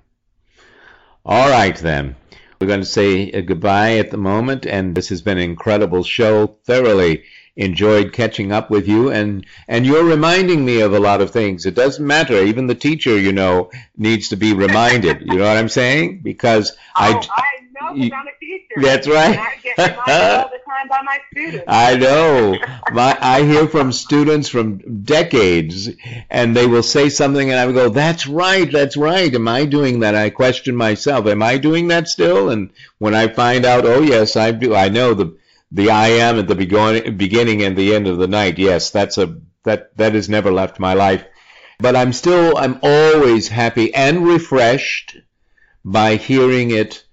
All right, then. We're going to say uh, goodbye at the moment, and this has been an incredible show. Thoroughly enjoyed catching up with you, and and you're reminding me of a lot of things. It doesn't matter. Even the teacher, you know, needs to be reminded. you know what I'm saying? Because I. oh, I know That's right. I get reminded all the time by my students. I know. My, I hear from students from decades, and they will say something, and I will go, "That's right, that's right." Am I doing that? I question myself. Am I doing that still? And when I find out, oh yes, I do. I know the the I am at the beginning and the end of the night. Yes, that's a that that has never left my life. But I'm still, I'm always happy and refreshed by hearing it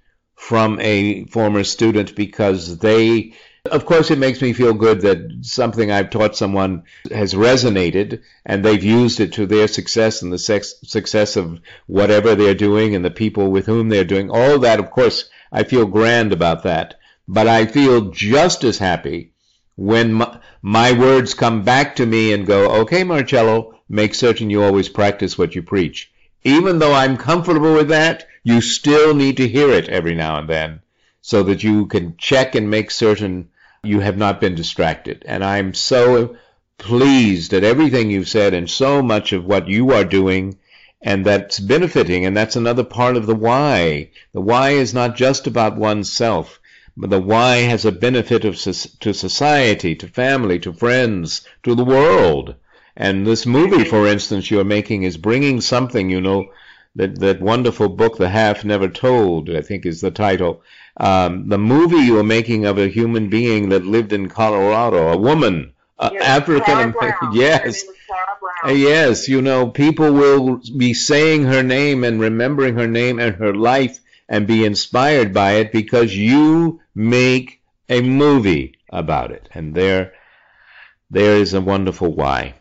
from a former student because they, of course, it makes me feel good that something I've taught someone has resonated and they've used it to their success and the sex, success of whatever they're doing and the people with whom they're doing. All that, of course, I feel grand about that. But I feel just as happy when my, my words come back to me and go, okay, Marcello, make certain you always practice what you preach. Even though I'm comfortable with that, you still need to hear it every now and then so that you can check and make certain you have not been distracted. And I'm so pleased at everything you've said and so much of what you are doing and that's benefiting. And that's another part of the why. The why is not just about oneself, but the why has a benefit of to society, to family, to friends, to the world. And this movie, for instance, you're making is bringing something, you know, that, that wonderful book, The Half Never Told, I think is the title. Um, the movie you were making of a human being that lived in Colorado, a woman, uh, Yes, African American. Yes. Her name was Clara Uh. Yes, you know, people will be saying her name and remembering her name and her life and be inspired by it because you make a movie about it. And there, there is a wonderful why.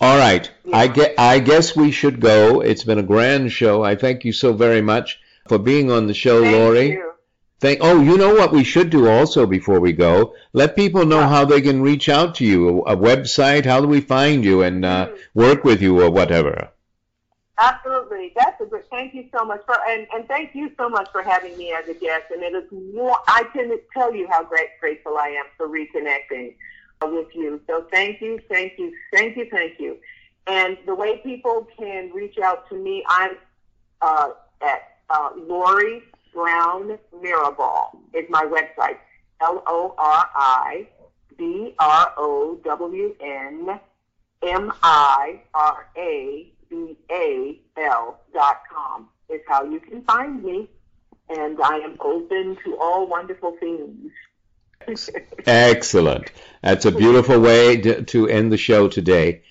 All right, I get. I guess we should go. It's been a grand show. I thank you so very much for being on the show, Thank Lori. you. Thank. Oh, you know what we should do also before we go? Let people know how they can reach out to you. A, a website. How do we find you and uh, work with you or whatever? Absolutely. That's a good. Thank you so much for and, and thank you so much for having me as a guest. And it is more. I can tell you how great grateful I am for reconnecting with you. So thank you, thank you, thank you, thank you. And the way people can reach out to me, I'm uh, at uh, Lori Brown Mirabal is my website. L O R I B R O W N M I R A B A L dot com is how you can find me. And I am open to all wonderful things. Excellent. That's a beautiful way to, to end the show today.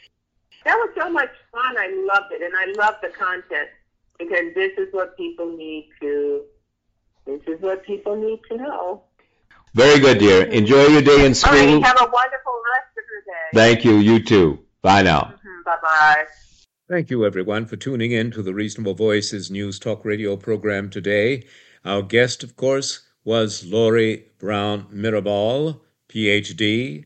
That was so much fun. I loved it. And I love the content because this is what people need to, this is what people need to know. Very good, dear. Enjoy your day in school. right, have a wonderful rest of your day. Thank you. You too. Bye now. Mm-hmm. Bye bye. Thank you, everyone, for tuning in to the Reasonable Voices News Talk Radio program today. Our guest, of course, was Lori Brown Mirabal, PhD,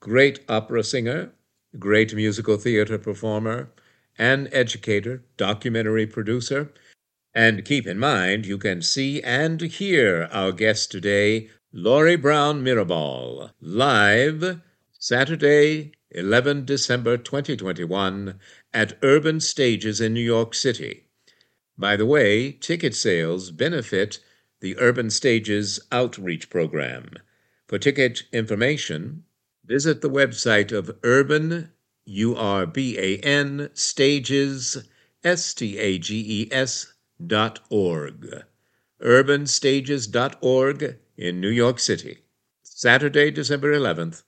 great opera singer, great musical theater performer, and educator, documentary producer. And keep in mind, you can see and hear our guest today, Lori Brown Mirabal, live Saturday, 11 December 2021 at Urban Stages in New York City. By the way, ticket sales benefit the Urban Stages Outreach Program. For ticket information, visit the website of Urban, U R B A N, Stages, S T A G E S, dot org. urbanstages.org in New York City. Saturday, December 11th,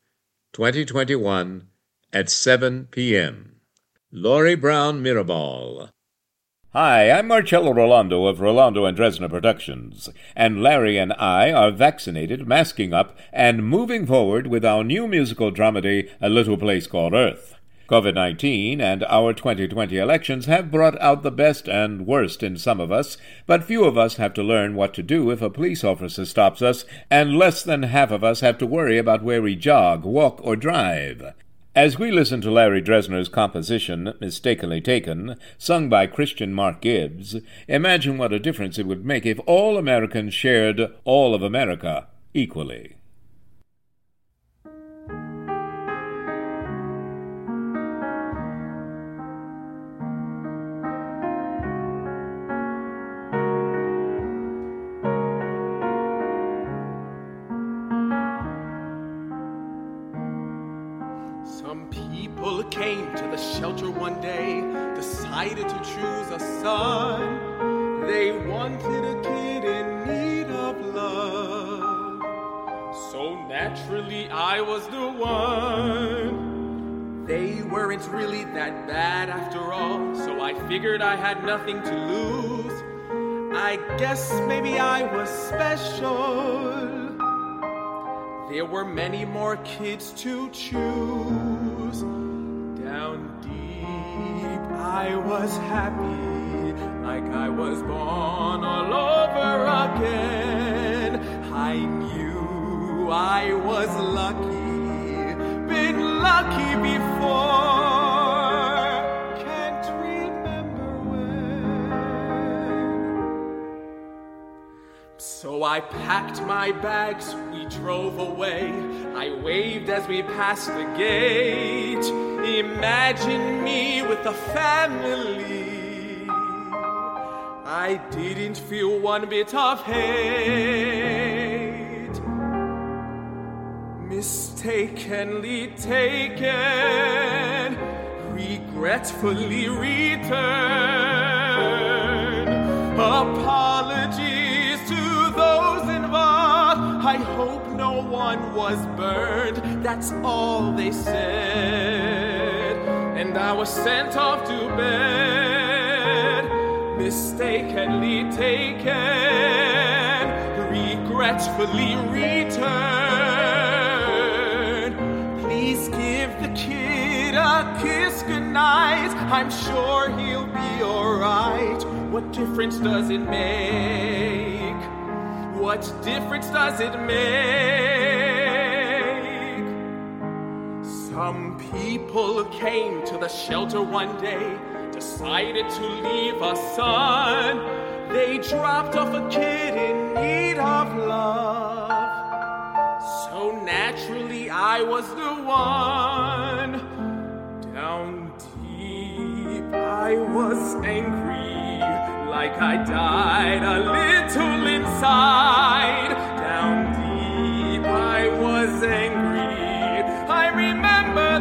2021 at 7 p.m. Lori Brown Mirabal. Hi, I'm Marcello Rollando of Rollando and Dresner Productions, and Larry and I are vaccinated, masking up, and moving forward with our new musical dramedy, A Little Place Called Earth. COVID 19 and our 2020 elections have brought out the best and worst in some of us, but few of us have to learn what to do if a police officer stops us, and less than half of us have to worry about where we jog, walk, or drive. As we listen to Larry Dresner's composition, Mistakenly Taken, sung by Christian Mark Gibbs, imagine what a difference it would make if all Americans shared all of America equally. Shelter one day, decided to choose a son. They wanted a kid in need of love. So naturally, I was the one. They weren't really that bad after all, so I figured I had nothing to lose. I guess maybe I was special. There were many more kids to choose. Was happy, like I was born all over again. I knew I was lucky, been lucky before. Can't remember when. So I packed my bags, we drove away. I waved as we passed the gate. Imagine me with a family. I didn't feel one bit of hate. Mistakenly taken, regretfully returned. Apologies to those involved. I hope one was burned. That's all they said. And I was sent off to bed. Mistakenly taken, regretfully returned. Please give the kid a kiss goodnight. I'm sure he'll be alright. What difference does it make? What difference does it make? Some people came to the shelter one day, decided to leave a son. They dropped off a kid in need of love. So naturally, I was the one. Down deep, I was angry, like I died a little inside. Down deep, I was angry.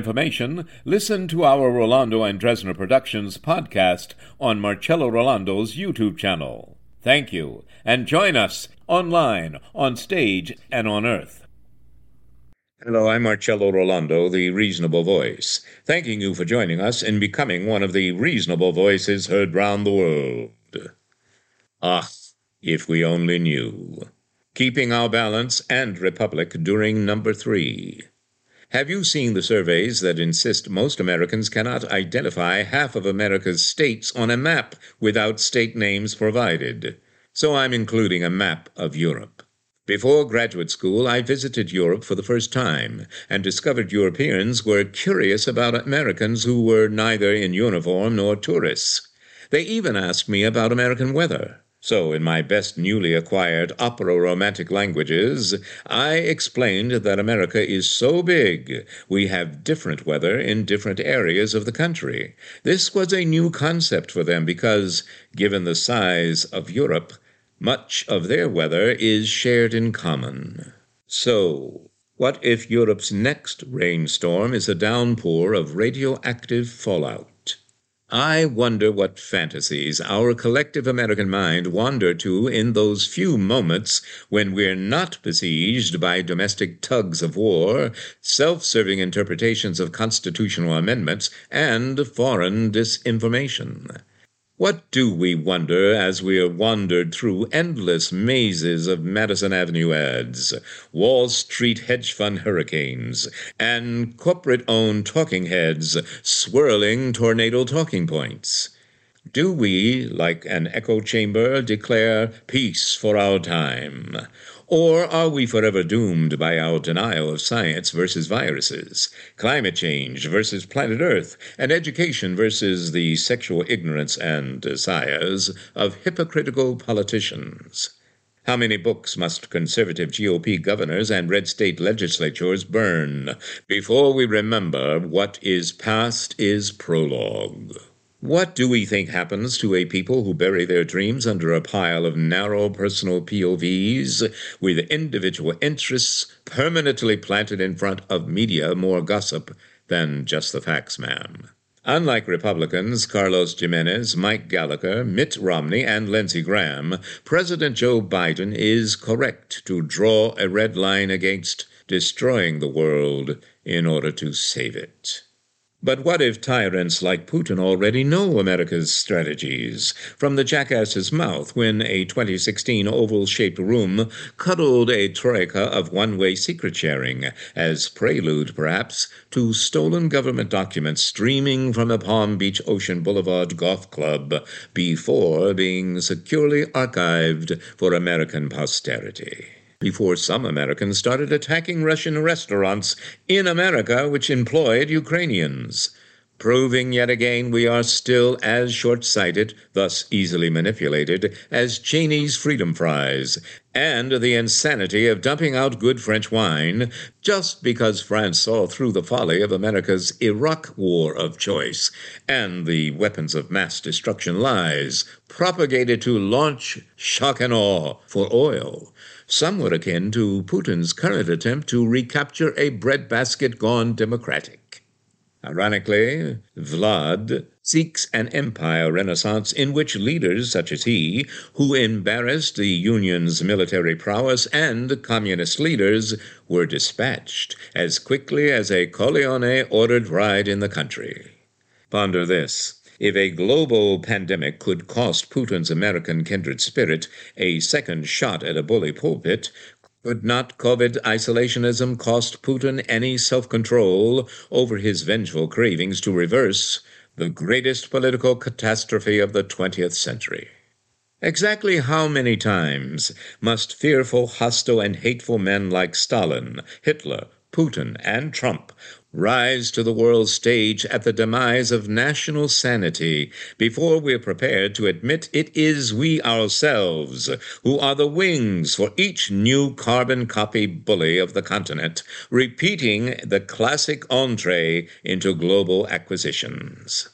information, listen to our Rollando and Dresner Productions podcast on Marcello Rollando's YouTube channel. Thank you, and join us online, on stage, and on earth. Hello, I'm Marcello Rollando, the Reasonable Voice, thanking you for joining us in becoming one of the reasonable voices heard round the world. Ah, if we only knew. Keeping our balance and republic during number three. Have you seen the surveys that insist most Americans cannot identify half of America's states on a map without state names provided? So I'm including a map of Europe. Before graduate school, I visited Europe for the first time and discovered Europeans were curious about Americans who were neither in uniform nor tourists. They even asked me about American weather. So, in my best newly acquired opera romantic languages, I explained that America is so big we have different weather in different areas of the country. This was a new concept for them because, given the size of Europe, much of their weather is shared in common. So, what if Europe's next rainstorm is a downpour of radioactive fallout? I wonder what fantasies our collective American mind wander to in those few moments when we're not besieged by domestic tugs of war, self serving interpretations of constitutional amendments, and foreign disinformation. What do we wonder as we are wandered through endless mazes of Madison Avenue ads, Wall Street hedge fund hurricanes, and corporate owned talking heads swirling tornado talking points? Do we, like an echo chamber, declare peace for our time? Or are we forever doomed by our denial of science versus viruses, climate change versus planet Earth, and education versus the sexual ignorance and desires of hypocritical politicians? How many books must conservative GOP governors and red state legislatures burn before we remember what is past is prologue? What do we think happens to a people who bury their dreams under a pile of narrow personal POVs with individual interests permanently planted in front of media more gossip than just the facts, ma'am? Unlike Republicans Carlos Gimenez, Mike Gallagher, Mitt Romney, and Lindsey Graham, President Joe Biden is correct to draw a red line against destroying the world in order to save it. But what if tyrants like Putin already know America's strategies from the jackass's mouth when a 2016 oval shaped room cuddled a troika of one way secret sharing, as prelude, perhaps, to stolen government documents streaming from a Palm Beach Ocean Boulevard golf club before being securely archived for American posterity? Before some Americans started attacking Russian restaurants in America which employed Ukrainians, proving yet again we are still as short sighted, thus easily manipulated, as Cheney's freedom fries, and the insanity of dumping out good French wine just because France saw through the folly of America's Iraq war of choice and the weapons of mass destruction lies propagated to launch shock and awe for oil somewhat akin to Putin's current attempt to recapture a breadbasket gone democratic. Ironically, Vlad seeks an empire renaissance in which leaders such as he, who embarrassed the Union's military prowess and communist leaders, were dispatched as quickly as a Corleone ordered ride in the country. Ponder this. If a global pandemic could cost Putin's American kindred spirit a second shot at a bully pulpit, could not COVID isolationism cost Putin any self control over his vengeful cravings to reverse the greatest political catastrophe of the 20th century? Exactly how many times must fearful, hostile, and hateful men like Stalin, Hitler, Putin, and Trump rise to the world stage at the demise of national sanity before we're prepared to admit it is we ourselves who are the wings for each new carbon copy bully of the continent, repeating the classic entree into global acquisitions.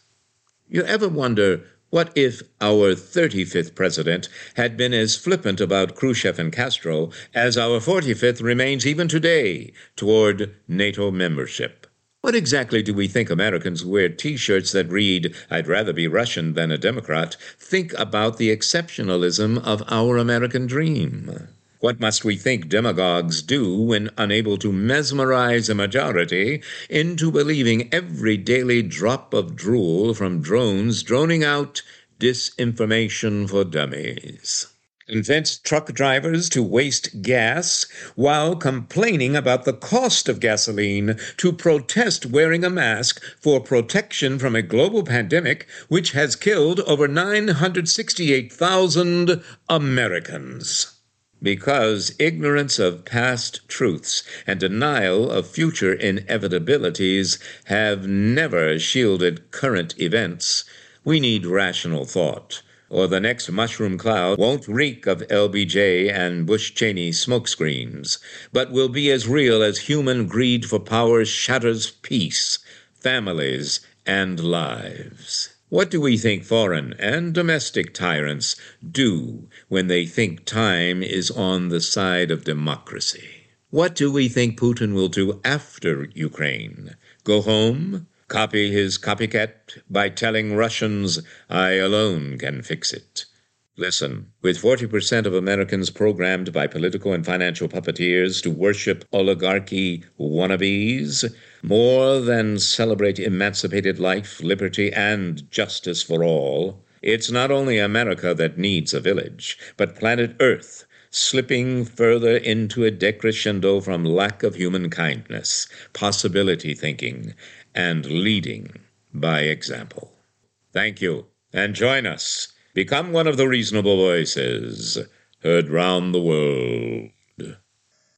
You ever wonder what if our 35th president had been as flippant about Khrushchev and Castro as our 45th remains even today toward NATO membership? What exactly do we think Americans who wear t shirts that read, I'd rather be Russian than a Democrat, think about the exceptionalism of our American dream? What must we think demagogues do when unable to mesmerize a majority into believing every daily drop of drool from drones droning out disinformation for dummies? Convince truck drivers to waste gas while complaining about the cost of gasoline to protest wearing a mask for protection from a global pandemic which has killed over 968,000 Americans. Because ignorance of past truths and denial of future inevitabilities have never shielded current events, we need rational thought, or the next mushroom cloud won't reek of LBJ and Bush Cheney smokescreens, but will be as real as human greed for power shatters peace, families, and lives. What do we think foreign and domestic tyrants do when they think time is on the side of democracy? What do we think Putin will do after Ukraine? Go home? Copy his copycat by telling Russians, I alone can fix it? Listen, with 40% of Americans programmed by political and financial puppeteers to worship oligarchy wannabes, more than celebrate emancipated life, liberty, and justice for all, it's not only America that needs a village, but planet Earth slipping further into a decrescendo from lack of human kindness, possibility thinking, and leading by example. Thank you, and join us Become one of the reasonable voices heard round the world.